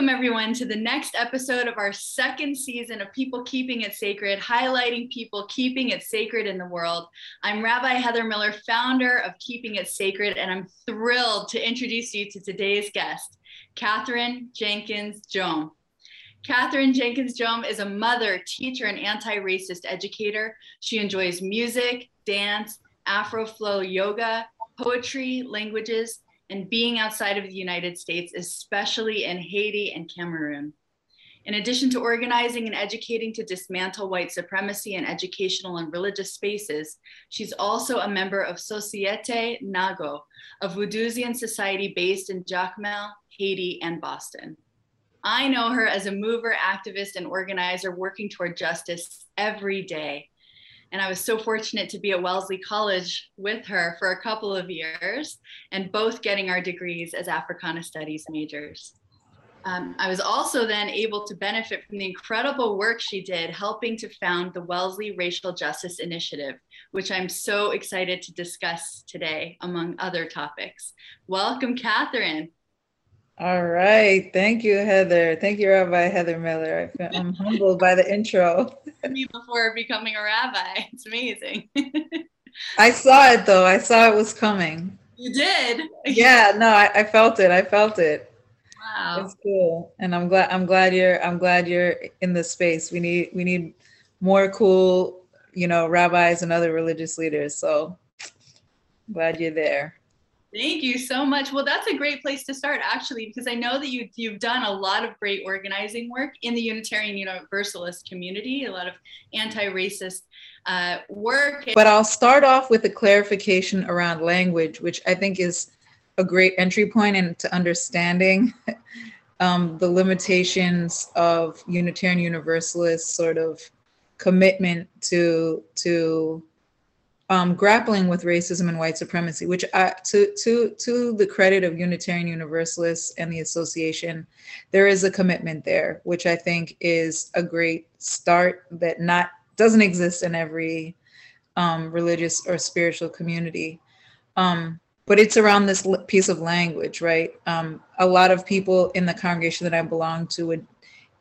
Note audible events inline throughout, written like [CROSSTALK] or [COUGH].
Welcome, everyone, to the next episode of our second season of People Keeping It Sacred, highlighting people keeping it sacred in the world. I'm Rabbi Heather Miller, founder of Keeping It Sacred, and I'm thrilled to introduce you to today's guest, Catherine Jenkins Joam. Catherine Jenkins Joam is a mother, teacher, and anti racist educator. She enjoys music, dance, Afro flow yoga, poetry, languages, and being outside of the United States, especially in Haiti and Cameroon. In addition to organizing and educating to dismantle white supremacy in educational and religious spaces, she's also a member of Societe Nago, a Vodouisant society based in Jacmel, Haiti, and Boston. I know her as a mover, activist, and organizer working toward justice every day. And I was so fortunate to be at Wellesley College with her for a couple of years and both getting our degrees as Africana Studies majors. Um, I was also then able to benefit from the incredible work she did helping to found the Wellesley Racial Justice Initiative, which I'm so excited to discuss today, among other topics. Welcome, Kathryn. All right. Thank you, Heather. Thank you, Rabbi Heather Miller. I'm humbled by the intro. [LAUGHS] Me before becoming a rabbi. It's amazing. [LAUGHS] I saw it though. I saw it was coming. You did? Yeah, no, I, I felt it. I felt it. Wow. It's cool. And I'm glad I'm glad you're I'm glad you're in the space. We need we need more cool, you know, rabbis and other religious leaders. So glad you're there. Thank you so much. Well, that's a great place to start, actually, because I know that you, you've done a lot of great organizing work in the Unitarian Universalist community, a lot of anti racist uh, work. But I'll start off with a clarification around language, which I think is a great entry point into understanding [LAUGHS] um, the limitations of Unitarian Universalist sort of commitment to to um, grappling with racism and white supremacy, which I, to to to the credit of Unitarian Universalists and the association, there is a commitment there, which I think is a great start that not doesn't exist in every um, religious or spiritual community. Um, but it's around this piece of language, right? Um, a lot of people in the congregation that I belong to would,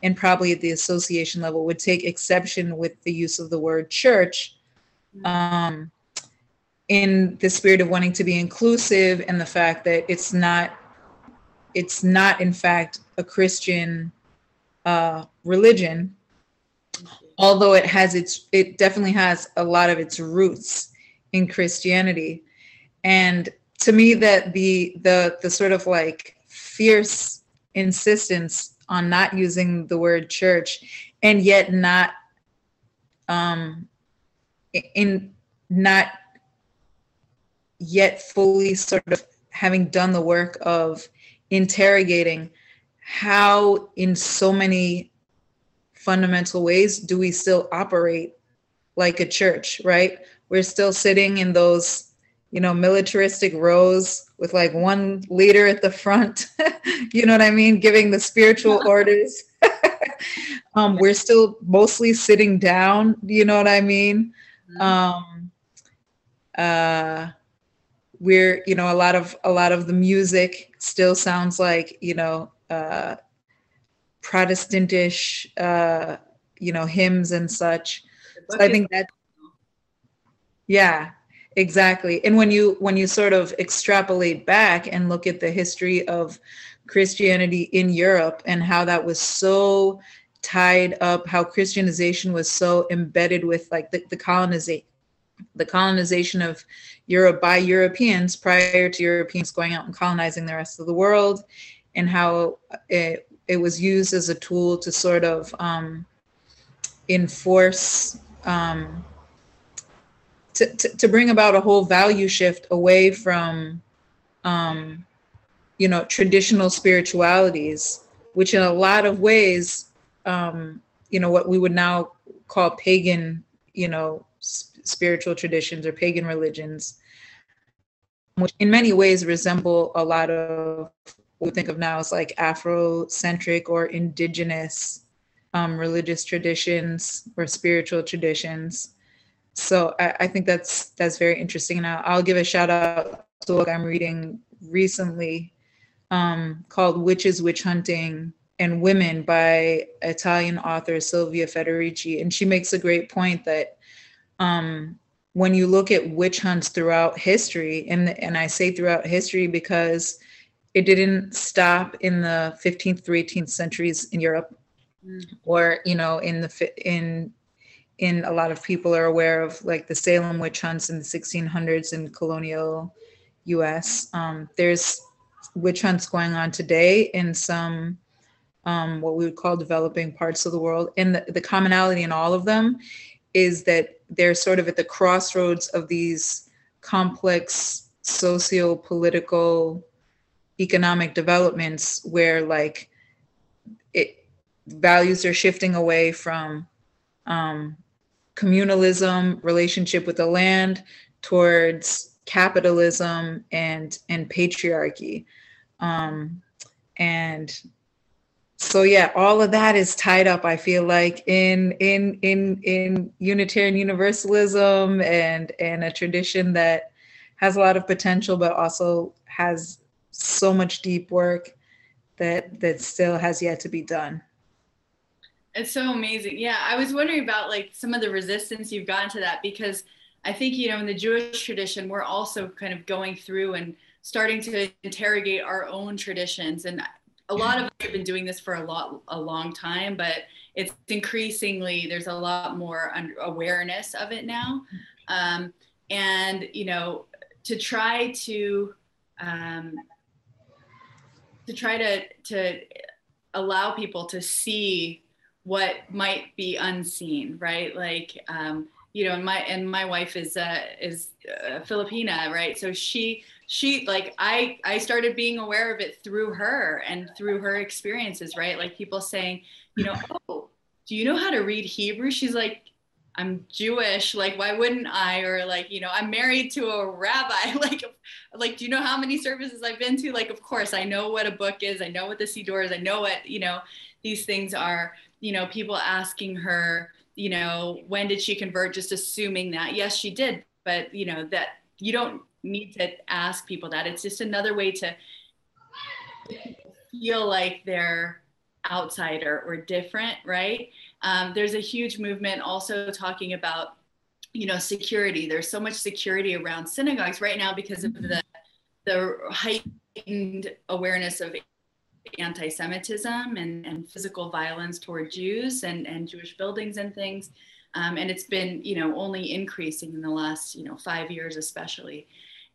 and probably at the association level, would take exception with the use of the word church. Um, in the spirit of wanting to be inclusive and the fact that it's not it's not in fact a christian uh, religion although it has its it definitely has a lot of its roots in christianity. And to me that the the the sort of like fierce insistence on not using the word church and yet not um in not yet fully sort of having done the work of interrogating how in so many fundamental ways do we still operate like a church right? We're still sitting in those you know militaristic rows with like one leader at the front [LAUGHS] you know what i mean giving the spiritual [LAUGHS] orders. [LAUGHS] Um, we're still mostly sitting down you know what i mean? Mm-hmm. um, uh, we're you know a lot of a lot of the music still sounds like you know uh, Protestantish uh, you know hymns and such. So I think that yeah, exactly. And when you when you sort of extrapolate back and look at the history of Christianity in Europe and how that was so tied up, how Christianization was so embedded with like the, the colonization the colonization of Europe by Europeans prior to Europeans going out and colonizing the rest of the world, and how it, it was used as a tool to sort of um, enforce, um, to, to, to, bring about a whole value shift away from, um, you know, traditional spiritualities, which in a lot of ways, um, you know, what we would now call pagan, you know, spiritual traditions or pagan religions, which in many ways resemble a lot of what we think of now as like Afrocentric or indigenous um, religious traditions or spiritual traditions. So I, I, think that's that's very interesting. And I'll, I'll give a shout out to a book I'm reading recently um, called "Witches Witch Hunting: and Women by Italian author Silvia Federici. And she makes a great point that um, when you look at witch hunts throughout history, and, and I say throughout history because it didn't stop in the 15th through 18th centuries in Europe, mm. or you know, in the in in a lot of people are aware of like the Salem witch hunts in the 1600s in colonial U.S. Um, there's witch hunts going on today in some um, what we would call developing parts of the world. And the, the commonality in all of them is that they're sort of at the crossroads of these complex socio-political economic developments where like it values are shifting away from um, communalism relationship with the land towards capitalism and and patriarchy. Um, and so yeah all of that is tied up i feel like in in in in unitarian universalism and and a tradition that has a lot of potential but also has so much deep work that that still has yet to be done. It's so amazing. Yeah i was wondering about like some of the resistance you've gotten to that because i think you know in the jewish tradition we're also kind of going through and starting to interrogate our own traditions. And a lot of us have been doing this for a lot a long time but it's increasingly there's a lot more awareness of it now. Um, and you know to try to um, to try to to allow people to see what might be unseen right? Like um, you know and my and my wife is uh, is uh, filipina right? So she she like i i started being aware of it through her and through her experiences right? Like people saying you know [LAUGHS] oh do you know how to read hebrew? She's like i'm jewish. Like why wouldn't i? Or like you know i'm married to a rabbi. [LAUGHS] Like like do you know how many services i've been to? Like of course i know what a book is. I know what the siddur is. I know what you know these things are. You know people asking her you know when did she convert? Just assuming that. Yes she did. But you know that you don't need to ask people that. It's just another way to feel like they're outsider or different, right? Um, there's a huge movement also talking about, you know, security. There's so much security around synagogues right now because of the the heightened awareness of anti-Semitism and, and physical violence toward Jews and, and Jewish buildings and things. Um, and it's been, you know, only increasing in the last, you know, five years especially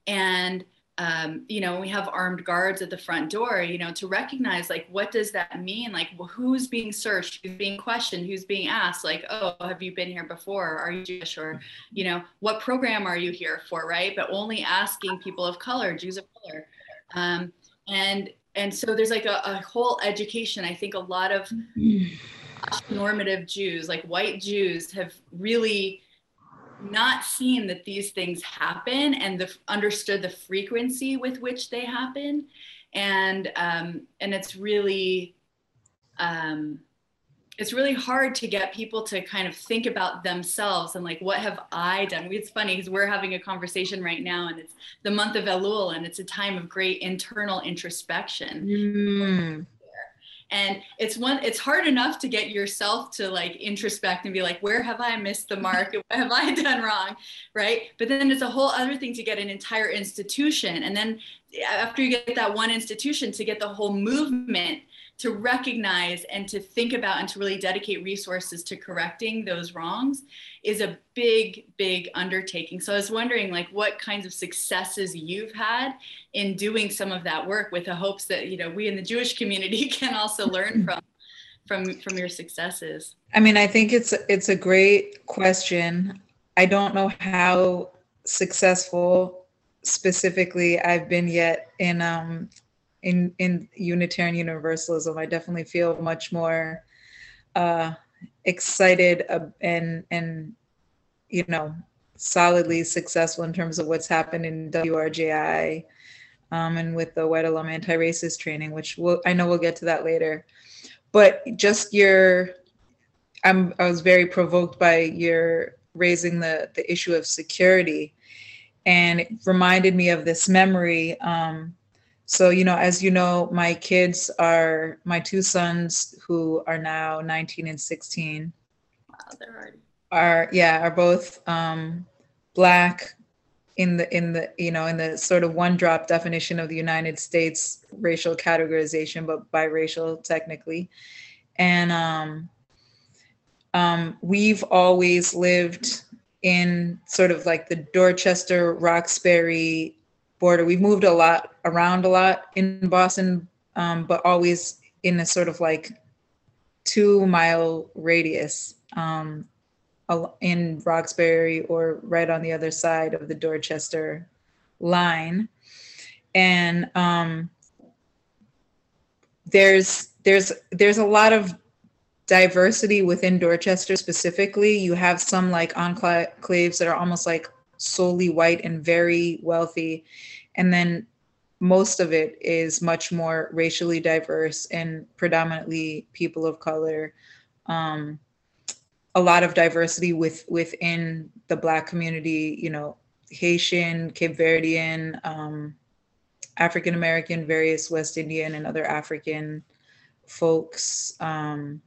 and um, you know we have armed guards at the front door you know to recognize like what does that mean? Like well, who's being searched? Who's being questioned? Who's being asked? Like oh have you been here before? Are you jewish? Or you know what program are you here for? Right? But only asking people of color jews of color. Um, and and so there's like a, a whole education. I think a lot of normative jews like white jews have really not seen that these things happen and the, understood the frequency with which they happen. And um, and it's really um, it's really hard to get people to kind of think about themselves and like what have i done? It's funny because we're having a conversation right now and it's the month of elul and it's a time of great internal introspection. Mm and it's one it's hard enough to get yourself to like introspect and be like where have i missed the mark? [LAUGHS] What have i done wrong? Right? But then it's a whole other thing to get an entire institution. And then eh, after you get that one institution to get the whole movement to recognize and to think about and to really dedicate resources to correcting those wrongs is a big big undertaking. So i was wondering like what kinds of successes you've had in doing some of that work with the hopes that you know we in the jewish community [LAUGHS] can also learn from from from your successes? I mean i think it's it's a great question. I don't know how successful specifically i've been yet in um in in Unitarian Universalism. I definitely feel much more uh, excited and and you know solidly successful in terms of what's happened in WRJI um, and with the White Alum anti-racist training, which we'll, I know we'll get to that later. But just your, I'm I was very provoked by your raising the the issue of security, and it reminded me of this memory. Um, so you know as you know my kids are my two sons who are now 19 and 16 wow they're already are yeah are both um black in the in the you know in the sort of one drop definition of the united states racial categorization but biracial technically. And um um we've always lived in sort of like the dorchester roxbury border we've moved a lot around a lot in boston um, but always in a sort of like two mile radius um, in Roxbury or right on the other side of the Dorchester line. And um, there's there's there's a lot of diversity within Dorchester specifically. You have some like enclaves that are almost like solely white and very wealthy. And then most of it is much more racially diverse and predominantly people of color. Um, a lot of diversity with within the black community you know haitian cape verdean um, african american various west indian and other african folks um,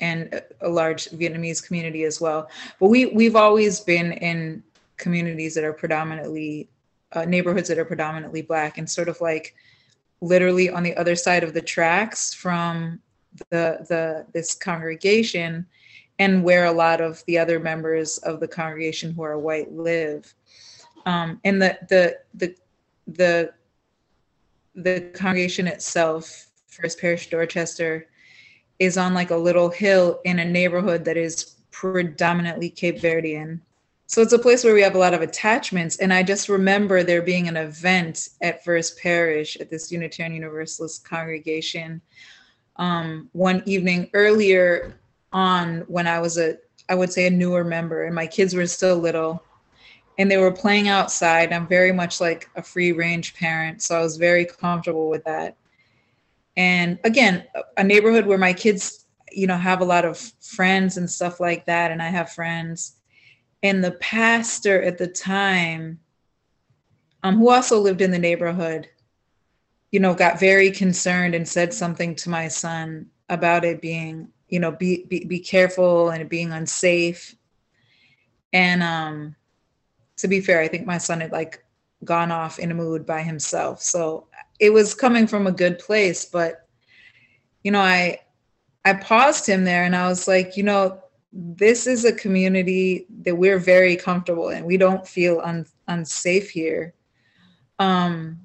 and a large vietnamese community as well but we we've always been in communities that are predominantly uh, neighborhoods that are predominantly black and sort of like literally on the other side of the tracks from the the this congregation and where a lot of the other members of the congregation who are white live. Um, and the, the the the the congregation itself, First Parish Dorchester, is on like a little hill in a neighborhood that is predominantly Cape Verdean. So it's a place where we have a lot of attachments. And I just remember there being an event at First Parish at this Unitarian Universalist congregation um, one evening earlier on when I was a, I would say a newer member, and my kids were still little, and they were playing outside. I'm very much like a free range parent, so I was very comfortable with that. And again, a neighborhood where my kids, you know, have a lot of friends and stuff like that, and I have friends. And the pastor at the time, um, who also lived in the neighborhood, you know, got very concerned and said something to my son about it being you know be, be be careful and being unsafe. And um to be fair i think my son had like gone off in a mood by himself. So it was coming from a good place but you know i i paused him there and i was like you know this is a community that we're very comfortable in. We don't feel un, unsafe here. Um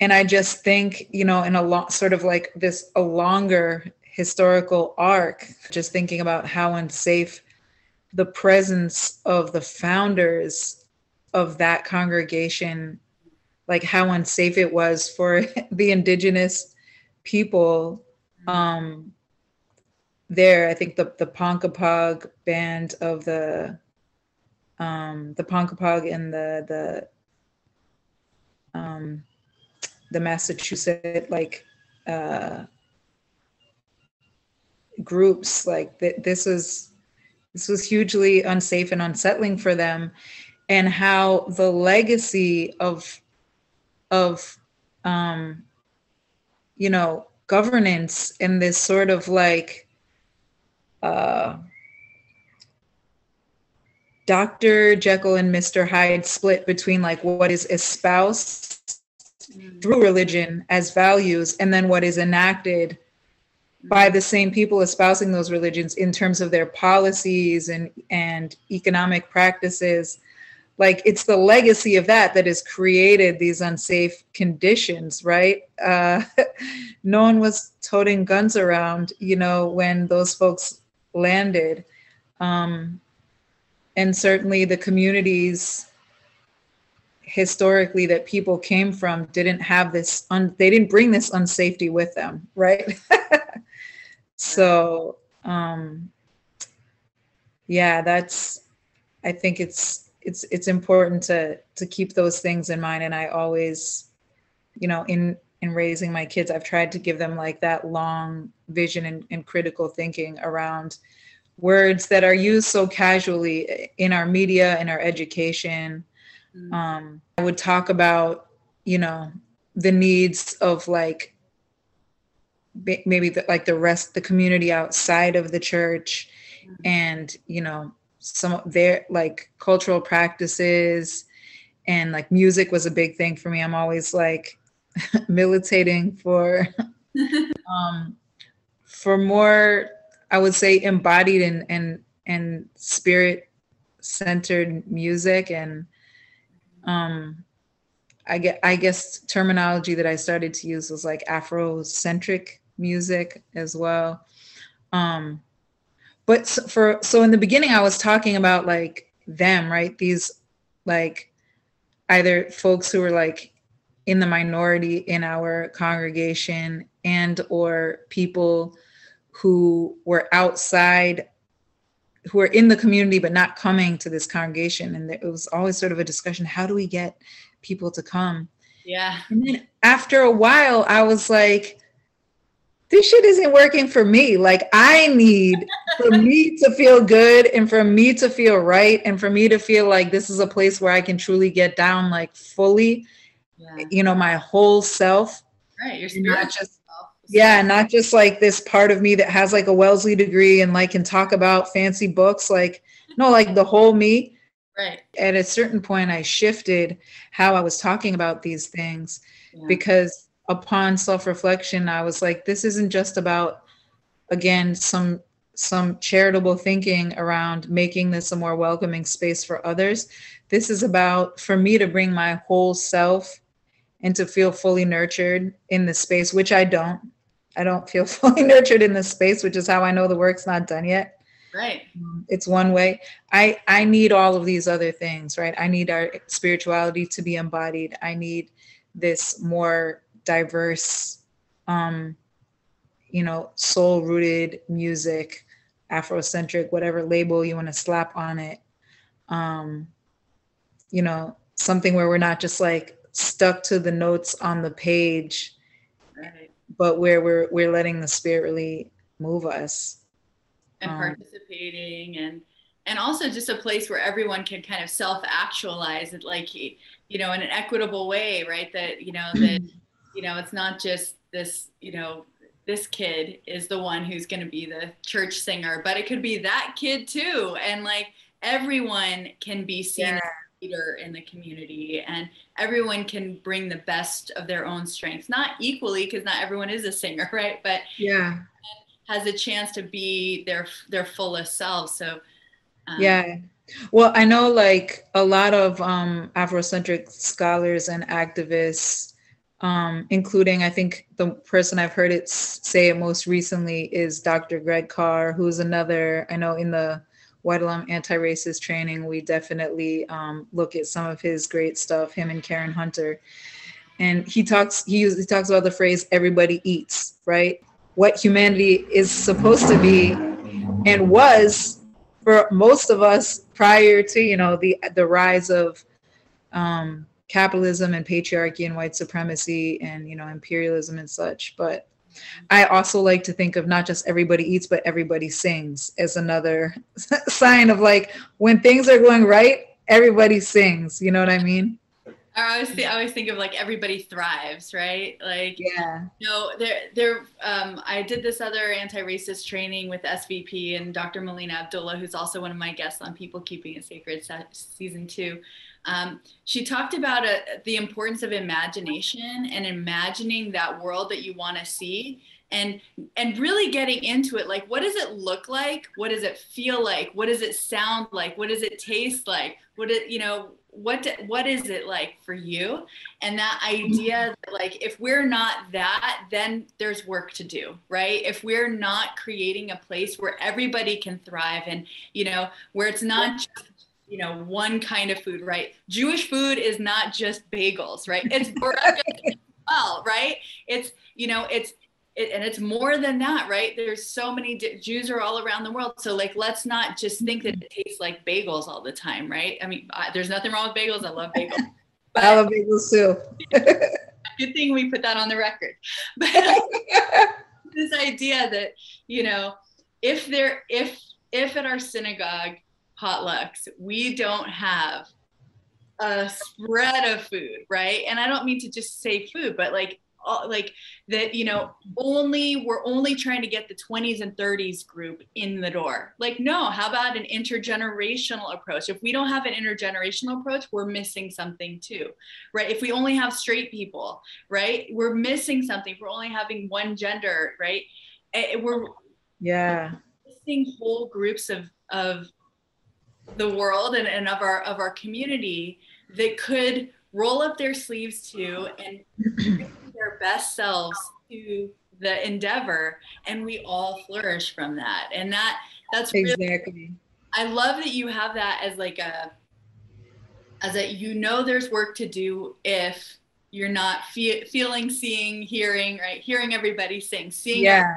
and i just think you know in a lot sort of like this a longer historical arc, just thinking about how unsafe the presence of the founders of that congregation, like how unsafe it was for [LAUGHS] the indigenous people um, there. I think the the Ponkapog band of the um, the Ponkapog and the the um, the Massachusetts like uh, groups like th- this was this was hugely unsafe and unsettling for them and how the legacy of of um you know governance and this sort of like uh Dr. Jekyll and Mr. Hyde split between like what is espoused mm. through religion as values and then what is enacted by the same people espousing those religions in terms of their policies and and economic practices like it's the legacy of that that has created these unsafe conditions right uh, [LAUGHS] no one was toting guns around you know when those folks landed. Um, and certainly the communities historically that people came from didn't have this un- they didn't bring this unsafety with them right? [LAUGHS] So um yeah that's i think it's it's it's important to to keep those things in mind. And i always you know in in raising my kids i've tried to give them like that long vision and, and critical thinking around words that are used so casually in our media in our education mm. um, i would talk about you know the needs of like maybe the, like the rest the community outside of the church mm-hmm. and you know some of their like cultural practices and like music was a big thing for me i'm always like [LAUGHS] militating for [LAUGHS] um for more i would say embodied and and and spirit centered music and um I get I guess terminology that I started to use was like Afrocentric music as well. Um, but for so in the beginning, I was talking about like them, right? These like either folks who were like in the minority in our congregation and or people who were outside who are in the community but not coming to this congregation and it was always sort of a discussion how do we get people to come. Yeah. And then after a while, I was like, this shit isn't working for me. Like, I need for me to feel good and for me to feel right and for me to feel like this is a place where I can truly get down, like, fully, yeah. you know, my whole self. Right. You're not just yeah not just like this part of me that has like a wellesley degree and like can talk about fancy books like no like the whole me Right. At a certain point, I shifted how I was talking about these things yeah. because upon self reflection, I was like, this isn't just about, again, some some charitable thinking around making this a more welcoming space for others. This is about for me to bring my whole self and to feel fully nurtured in the space, which I don't. I don't feel [LAUGHS] fully nurtured in this space, which is how I know the work's not done yet. Right. Um, it's one way. I I need all of these other things, right? I need our spirituality to be embodied. I need this more diverse um you know, soul rooted music, afrocentric, whatever label you want to slap on it. Um you know, something where we're not just like stuck to the notes on the page, right. but where we're we're letting the spirit really move us and um, participating and and also just a place where everyone can kind of self-actualize it like you know in an equitable way right that you know that [CLEARS THROAT] you know it's not just this you know this kid is the one who's going to be the church singer but it could be that kid too and like everyone can be seen yeah. Leader in the community and everyone can bring the best of their own strengths not equally because not everyone is a singer [LAUGHS] right but yeah has a chance to be their their fullest selves. So um, yeah. Well, I know like a lot of um, Afrocentric scholars and activists, um, including I think the person I've heard it say it most recently is Dr. Greg Carr, who's another, I know in the White Alum anti-racist training, we definitely um, look at some of his great stuff, him and Karen Hunter. And he talks, he, he talks about the phrase everybody eats, right? what humanity is supposed to be and was for most of us prior to you know the the rise of um, capitalism and patriarchy and white supremacy and you know imperialism and such but i also like to think of not just everybody eats but everybody sings as another [LAUGHS] sign of like when things are going right everybody sings. You know what i mean I always think I always think of like everybody thrives, right? Like yeah. You know, there there um I did this other anti-racist training with SVP and Dr. Melina Abdullah, who's also one of my guests on People Keeping It Sacred season two. Um, she talked about uh, the importance of imagination and imagining that world that you want to see and and really getting into it like what does it look like what does it feel like what does it sound like what does it taste like what it you know what what is it like for you? And that idea that like if we're not that then there's work to do right? If we're not creating a place where everybody can thrive and you know where it's not just you know one kind of food right? Jewish food is not just bagels right? It's [LAUGHS] well right? It's you know it's it, and it's more than that, right? There's so many Jews are all around the world. So like, let's not just think that it tastes like bagels all the time, right? I mean, I, there's nothing wrong with bagels. I love bagels. But, [LAUGHS] I love bagels too. [LAUGHS] good thing we put that on the record. [LAUGHS] But this idea that you know, if there, if if at our synagogue potlucks we don't have a spread of food, right? And I don't mean to just say food, but like like that you know only we're only trying to get the 20s and 30s group in the door. Like no how about an intergenerational approach? If we don't have an intergenerational approach we're missing something too right? If we only have straight people right? We're missing something. If we're only having one gender right? Eh, we're yeah. missing whole groups of of the world and, and of our of our community that could roll up their sleeves too and [CLEARS THROAT] their best selves to the endeavor and we all flourish from that. And that that's really, exactly. I love that you have that as like a as a you know there's work to do if you're not fe- feeling seeing hearing right? Hearing everybody sing seeing yeah.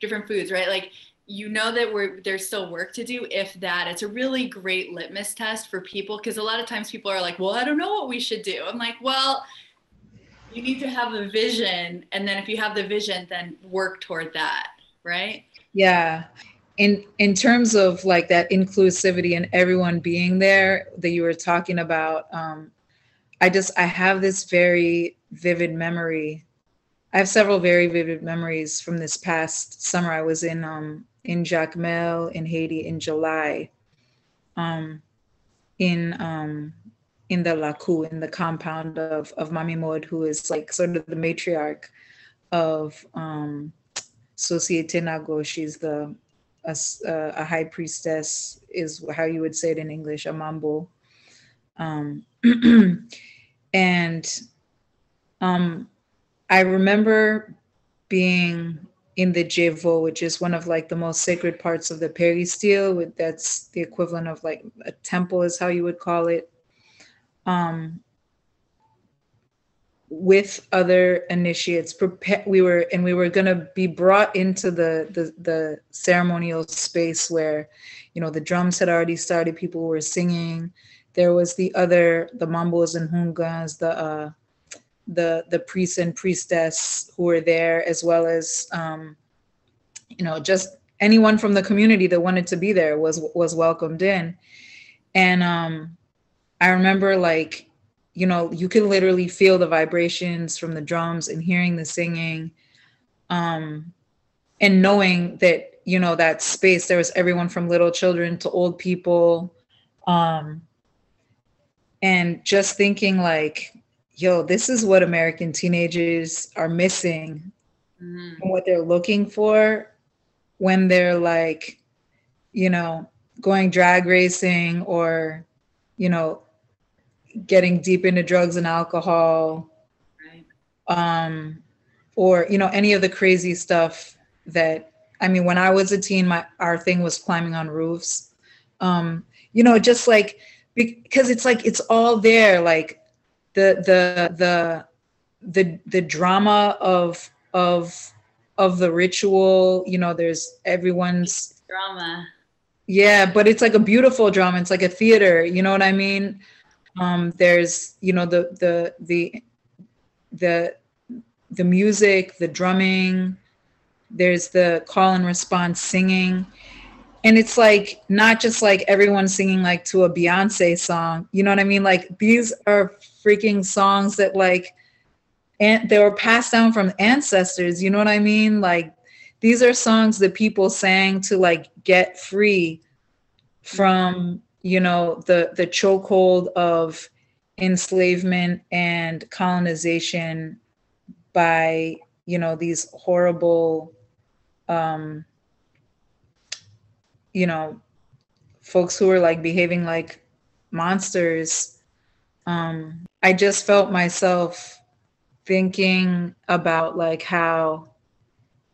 different foods right? Like you know that we're there's still work to do if that it's a really great litmus test for people because a lot of times people are like well i don't know what we should do. I'm like well you need to have a vision and then if you have the vision then work toward that right? Yeah. In in terms of like that inclusivity and everyone being there that you were talking about um i just i have this very vivid memory. I have several very vivid memories from this past summer. I was in um in jacmel in haiti in july. Um in um in the lakou, in the compound of, of Mami Maud, who is like sort of the matriarch of um, Societe Nago. She's the a, a, high priestess, is how you would say it in English, a mambo. Um, [CLEARS THROAT] and um, I remember being in the Jevo, which is one of like the most sacred parts of the peristyle. That's the equivalent of like a temple, is how you would call it um, with other initiates prepare we were and we were going to be brought into the, the the ceremonial space where you know the drums had already started people were singing. There was the other the mambos and hungas the uh the the priests and priestess who were there as well as um you know just anyone from the community that wanted to be there was was welcomed in. And um I remember like, you know, you can literally feel the vibrations from the drums and hearing the singing. Um, and knowing that, you know, that space, there was everyone from little children to old people. Um, and just thinking like, yo, this is what American teenagers are missing mm-hmm. and what they're looking for when they're like, you know, going drag racing or, you know, getting deep into drugs and alcohol right. um, or you know any of the crazy stuff that i mean when i was a teen my our thing was climbing on roofs. Um, you know just like because it's like it's all there like the the the the the drama of of of the ritual you know there's everyone's drama. Yeah but it's like a beautiful drama. It's like a theater you know what i mean um, there's you know the the the the the music, the drumming. There's the call and response singing, and it's like not just like everyone singing like to a Beyonce song. You know what I mean? Like these are freaking songs that like and they were passed down from ancestors. You know what I mean? Like these are songs that people sang to like get free from you know the the chokehold of enslavement and colonization by you know these horrible um you know folks who are like behaving like monsters. Um i just felt myself thinking about like how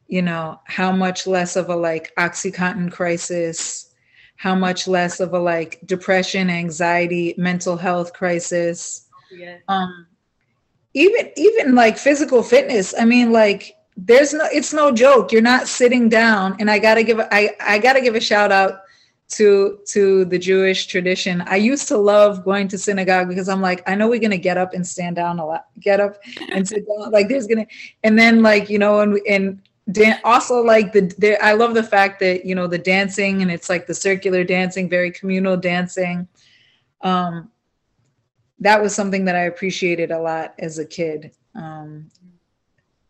you know how much less of a like oxycontin crisis how much less of a like depression, anxiety, mental health crisis. Yeah. Um, even even like physical fitness. I mean, like there's no it's no joke. You're not sitting down. And I gotta give I I gotta give a shout out to to the Jewish tradition. I used to love going to synagogue because I'm like, I know we're gonna get up and stand down a lot, get up and sit down. Like there's gonna, and then like you know, and and Dan- also like the, the i love the fact that you know the dancing and it's like the circular dancing very communal dancing um that was something that I appreciated a lot as a kid. Um,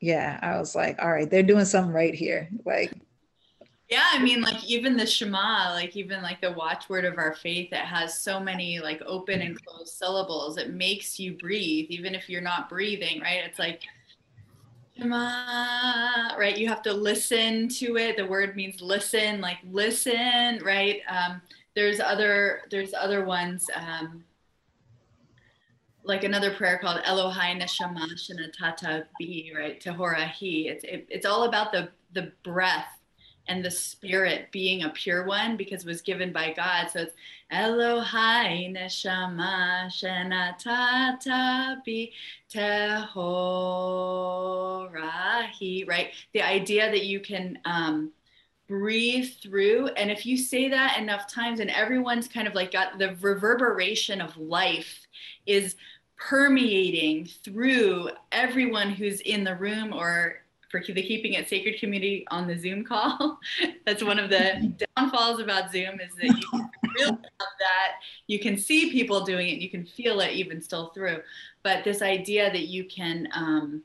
yeah, I was like, all right, they're doing something right here. Like, yeah, I mean, like even the Shema, like even like the watchword of our faith, it has so many like open and closed syllables. It makes you breathe, even if you're not breathing, right? It's like Shema, right? You have to listen to it. The word means listen, like listen, right? Um, there's other there's other ones. Um, like another prayer called Elohai Neshama Shanatata Bi, right? Tahora He. It's it, it's all about the the breath and the spirit being a pure one because it was given by God. So it's Elohai Neshama Shanatata Bi Tahora He, right? The idea that you can um, breathe through. And if you say that enough times and everyone's kind of like got the reverberation of life is permeating through everyone who's in the room or for the keeping it sacred community on the zoom call. [LAUGHS] That's one of the downfalls about zoom is that you can [LAUGHS] really that. You can see people doing it you can feel it even still through. But this idea that you can um,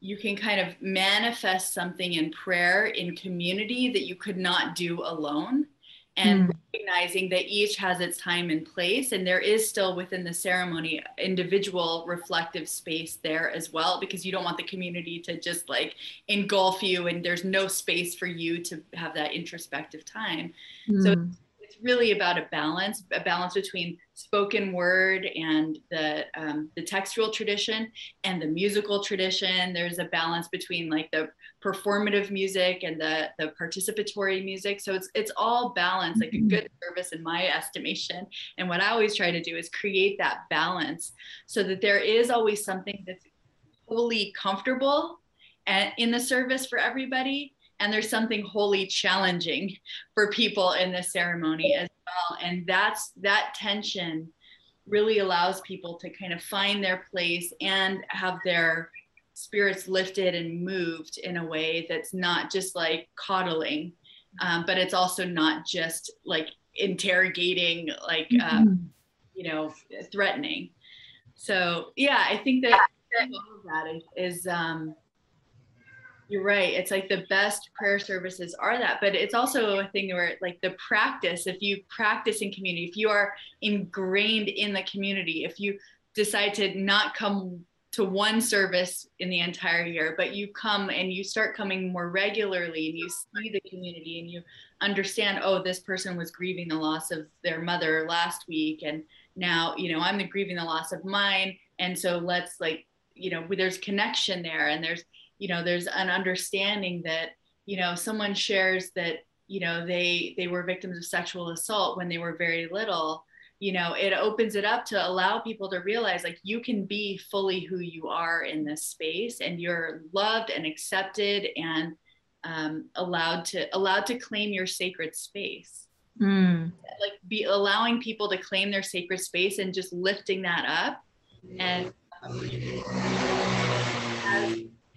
you can kind of manifest something in prayer in community that you could not do alone and mm. recognizing that each has its time and place and there is still within the ceremony individual reflective space there as well because you don't want the community to just like engulf you and there's no space for you to have that introspective time mm. so it's really about a balance a balance between spoken word and the um, the textual tradition and the musical tradition there's a balance between like the performative music and the the participatory music. So it's it's all balanced like a mm-hmm. good service in my estimation. And what i always try to do is create that balance so that there is always something that's wholly comfortable and in the service for everybody. And there's something wholly challenging for people in the ceremony as well. And that's that tension really allows people to kind of find their place and have their spirits lifted and moved in a way that's not just like coddling, um, but it's also not just like interrogating, like, um, mm-hmm. you know, threatening. So, yeah, I think that all of that is, is um, you're right. It's like the best prayer services are that, but it's also a thing where like the practice, if you practice in community, if you are ingrained in the community, if you decide to not come to one service in the entire year, but you come and you start coming more regularly and you see the community and you understand, oh, this person was grieving the loss of their mother last week. And now, you know, I'm grieving the loss of mine. And so let's like, you know, there's connection there and there's, you know, there's an understanding that, you know, someone shares that, you know, they they were victims of sexual assault when they were very little you know it opens it up to allow people to realize like you can be fully who you are in this space and you're loved and accepted and um, allowed to allowed to claim your sacred space. Mm. like be allowing people to claim their sacred space and just lifting that up and um,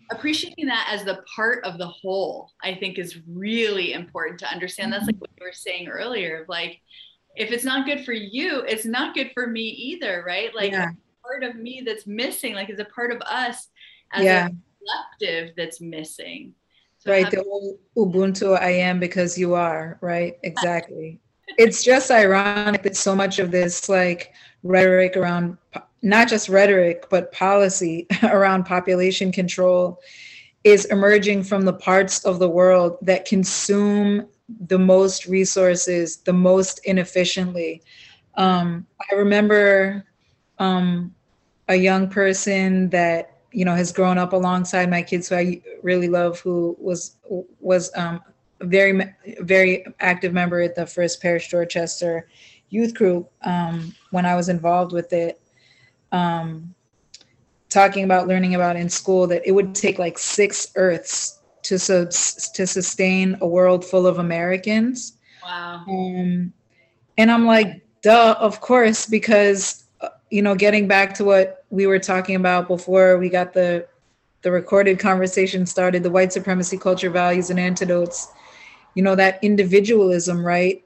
appreciating that as the part of the whole i think is really important to understand. That's like what you were saying earlier of like if it's not good for you, it's not good for me either, right? Like yeah. part of me that's missing, like is a part of us as yeah. a collective that's missing. So right, the Ubuntu I am because you are, right? Exactly. [LAUGHS] it's just ironic that so much of this like rhetoric around not just rhetoric but policy [LAUGHS] around population control is emerging from the parts of the world that consume the most resources the most inefficiently. Um, I remember um, a young person that you know has grown up alongside my kids who I really love, who was was um, a very very active member at the First Parish Dorchester youth group um, when I was involved with it. Um, talking about learning about in school that it would take like six Earths to to sustain a world full of Americans. Wow. Um, and I'm like, duh, of course, because uh, you know, getting back to what we were talking about before we got the the recorded conversation started, the white supremacy culture values and antidotes. You know that individualism, right?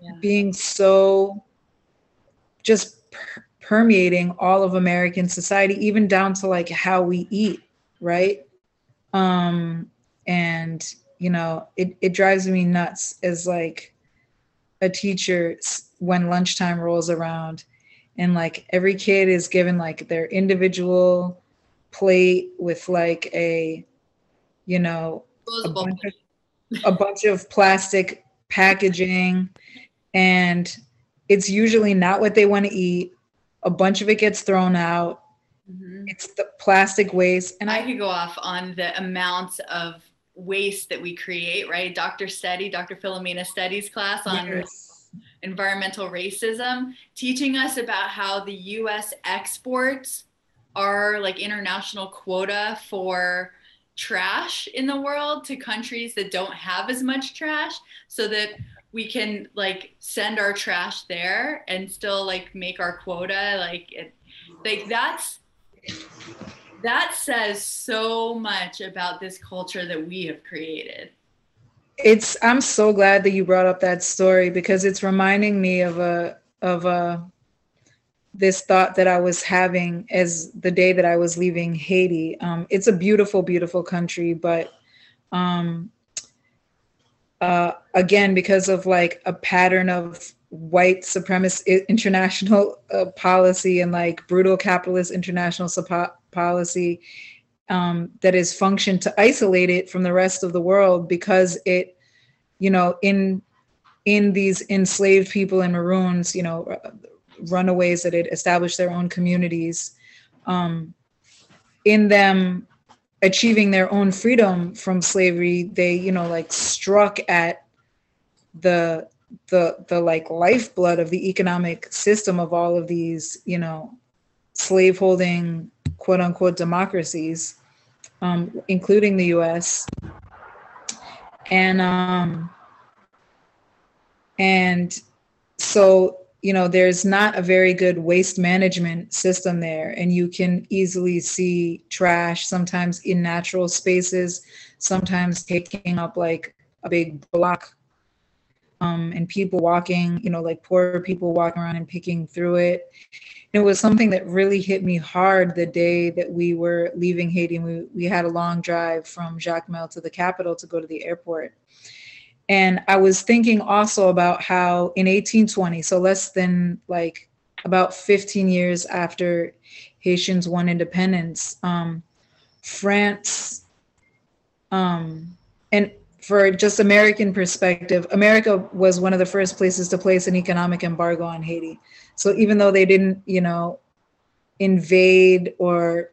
Yeah. Being so just per- permeating all of American society, even down to like how we eat, right? Um, and you know, it, it drives me nuts as like a teacher when lunchtime rolls around and like every kid is given like their individual plate with like a you know a bunch, of, a bunch of plastic packaging. And it's usually not what they want to eat. A bunch of it gets thrown out. Mm-hmm. it's the plastic waste. And I, I could go off on the amounts of waste that we create right dr steady dr Filomina Steady's class on yes. environmental racism teaching us about how the us exports our like international quota for trash in the world to countries that don't have as much trash so that we can like send our trash there and still like make our quota like it like that's that says so much about this culture that we have created it's i'm so glad that you brought up that story because it's reminding me of a of a this thought that I was having as the day that I was leaving Haiti. Um, it's a beautiful, beautiful country, but um, uh, again, because of like a pattern of white supremacist international uh, policy and like brutal capitalist international policy um, has functioned to isolate it from the rest of the world because it, you know, in in these enslaved people and maroons, you know, runaways that had established their own communities, um, in them achieving their own freedom from slavery, they, you know, like struck at the the the like lifeblood of the economic system of all of these, you know, slaveholding quote unquote democracies, um, including the US. And um and so you know there's not a very good waste management system there and you can easily see trash sometimes in natural spaces sometimes taking up like a big block um, and people walking you know like poor people walking around and picking through it. It was something that really hit me hard the day that we were leaving haiti and we, we had a long drive from jacmel to the capital to go to the airport. And I was thinking also about how in 1820, so less than like about 15 years after Haitians won independence, um, France, um, and for just American perspective, America was one of the first places to place an economic embargo on Haiti. So even though they didn't, you know, invade or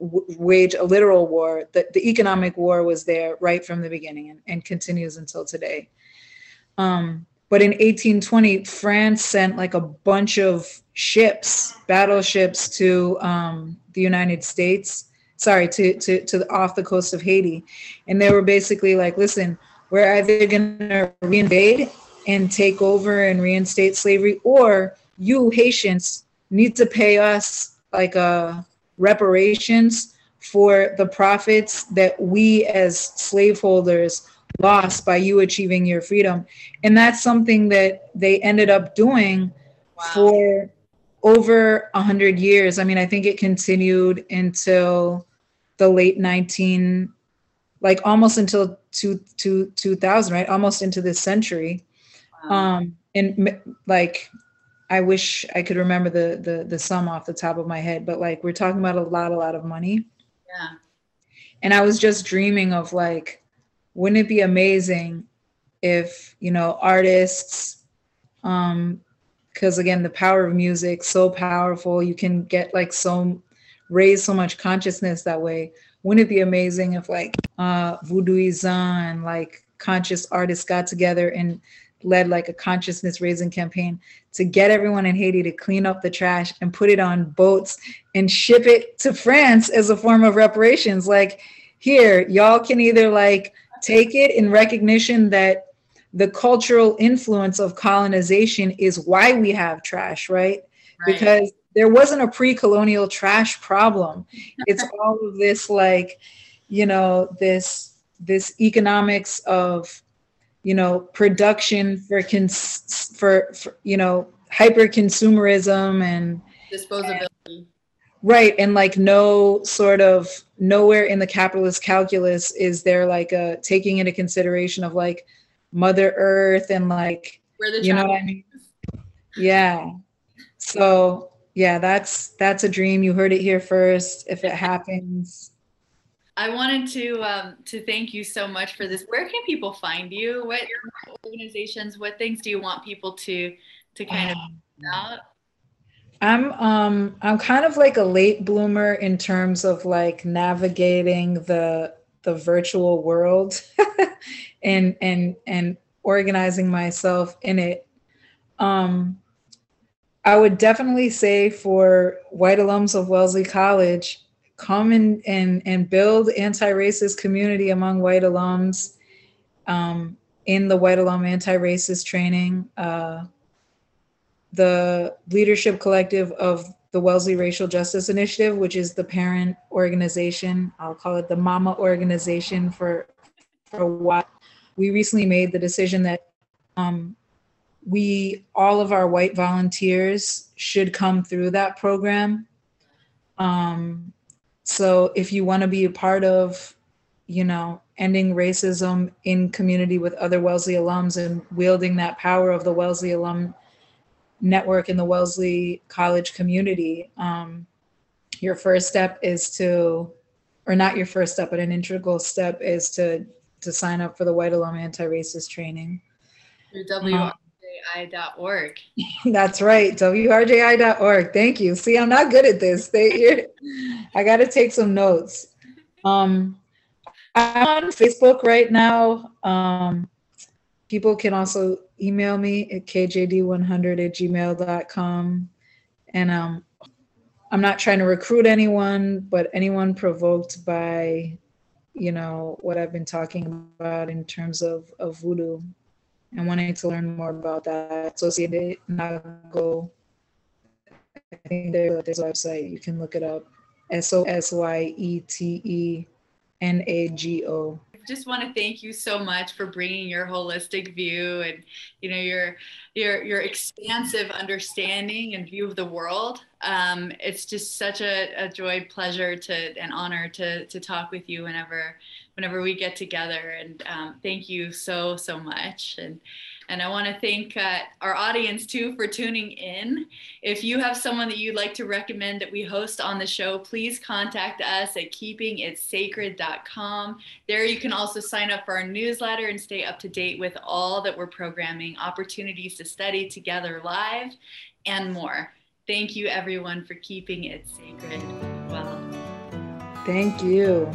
wage a literal war. The, the economic war was there right from the beginning and, and continues until today. Um, but in 1820, France sent like a bunch of ships, battleships to um, the United States, sorry, to, to, to the, off the coast of Haiti. And they were basically like, listen, we're either going to reinvade and take over and reinstate slavery, or you Haitians need to pay us like a reparations for the profits that we as slaveholders lost by you achieving your freedom. And that's something that they ended up doing wow. for over a hundred years. I mean, I think it continued until the late 19, like almost until two, two, 2000, right? Almost into this century. Wow. Um, and like I wish I could remember the the the sum off the top of my head, but like we're talking about a lot, a lot of money. Yeah. And I was just dreaming of like, wouldn't it be amazing if, you know, artists, um, because again, the power of music, so powerful. You can get like so raise so much consciousness that way. Wouldn't it be amazing if like uh Vodouisant and like conscious artists got together and led like a consciousness raising campaign to get everyone in Haiti to clean up the trash and put it on boats and ship it to France as a form of reparations. Like, here, y'all can either like take it in recognition that the cultural influence of colonization is why we have trash, right? right. Because there wasn't a pre colonial trash problem. [LAUGHS] It's all of this, like, you know, this this economics of you know production for cons- for, for you know hyper consumerism and disposability. Right. And like no sort of nowhere in the capitalist calculus is there like a taking into consideration of like Mother Earth and like you know what I mean? Yeah. So yeah, that's that's a dream. You heard it here first. If it [LAUGHS] happens. I wanted to um, to thank you so much for this. Where can people find you? What organizations? What things do you want people to to kind of [SIGHS] out? I'm um I'm kind of like a late bloomer in terms of like navigating the the virtual world [LAUGHS] and and and organizing myself in it. Um I would definitely say for white alums of Wellesley College, come and and, and build anti-racist community among white alums um, in the white alum anti-racist training. Uh, the leadership collective of the Wellesley Racial Justice Initiative, which is the parent organization. I'll call it the mama organization for for what we recently made the decision that um, we all of our white volunteers should come through that program. Um, so if you want to be a part of, you know, ending racism in community with other Wellesley alums and wielding that power of the Wellesley alum network in the Wellesley College community, um, your first step is to, or not your first step, but an integral step is to to sign up for the White Alum Anti-Racist Training. [LAUGHS] That's right, WRJI.org. Thank you. See, I'm not good at this. They, I got to take some notes. Um, I'm on Facebook right now. Um, people can also email me at kjd100 at gmail.com. And um, I'm not trying to recruit anyone, but anyone provoked by, you know, what I've been talking about in terms of, of voodoo and wanting to learn more about that. Sosyete Nago, I think there's a website, you can look it up. S O S Y E T E N A G O just want to thank you so much for bringing your holistic view and you know your your your expansive understanding and view of the world. Um, it's just such a, a joy, pleasure to an honor to to talk with you whenever whenever we get together. And um, thank you so so much. And and I want to thank uh, our audience too for tuning in. If you have someone that you'd like to recommend that we host on the show, please contact us at keepingitsacred.com. There you can also sign up for our newsletter and stay up to date with all that we're programming, opportunities to study together live, and more. Thank you, everyone, for keeping it sacred. Well, thank you.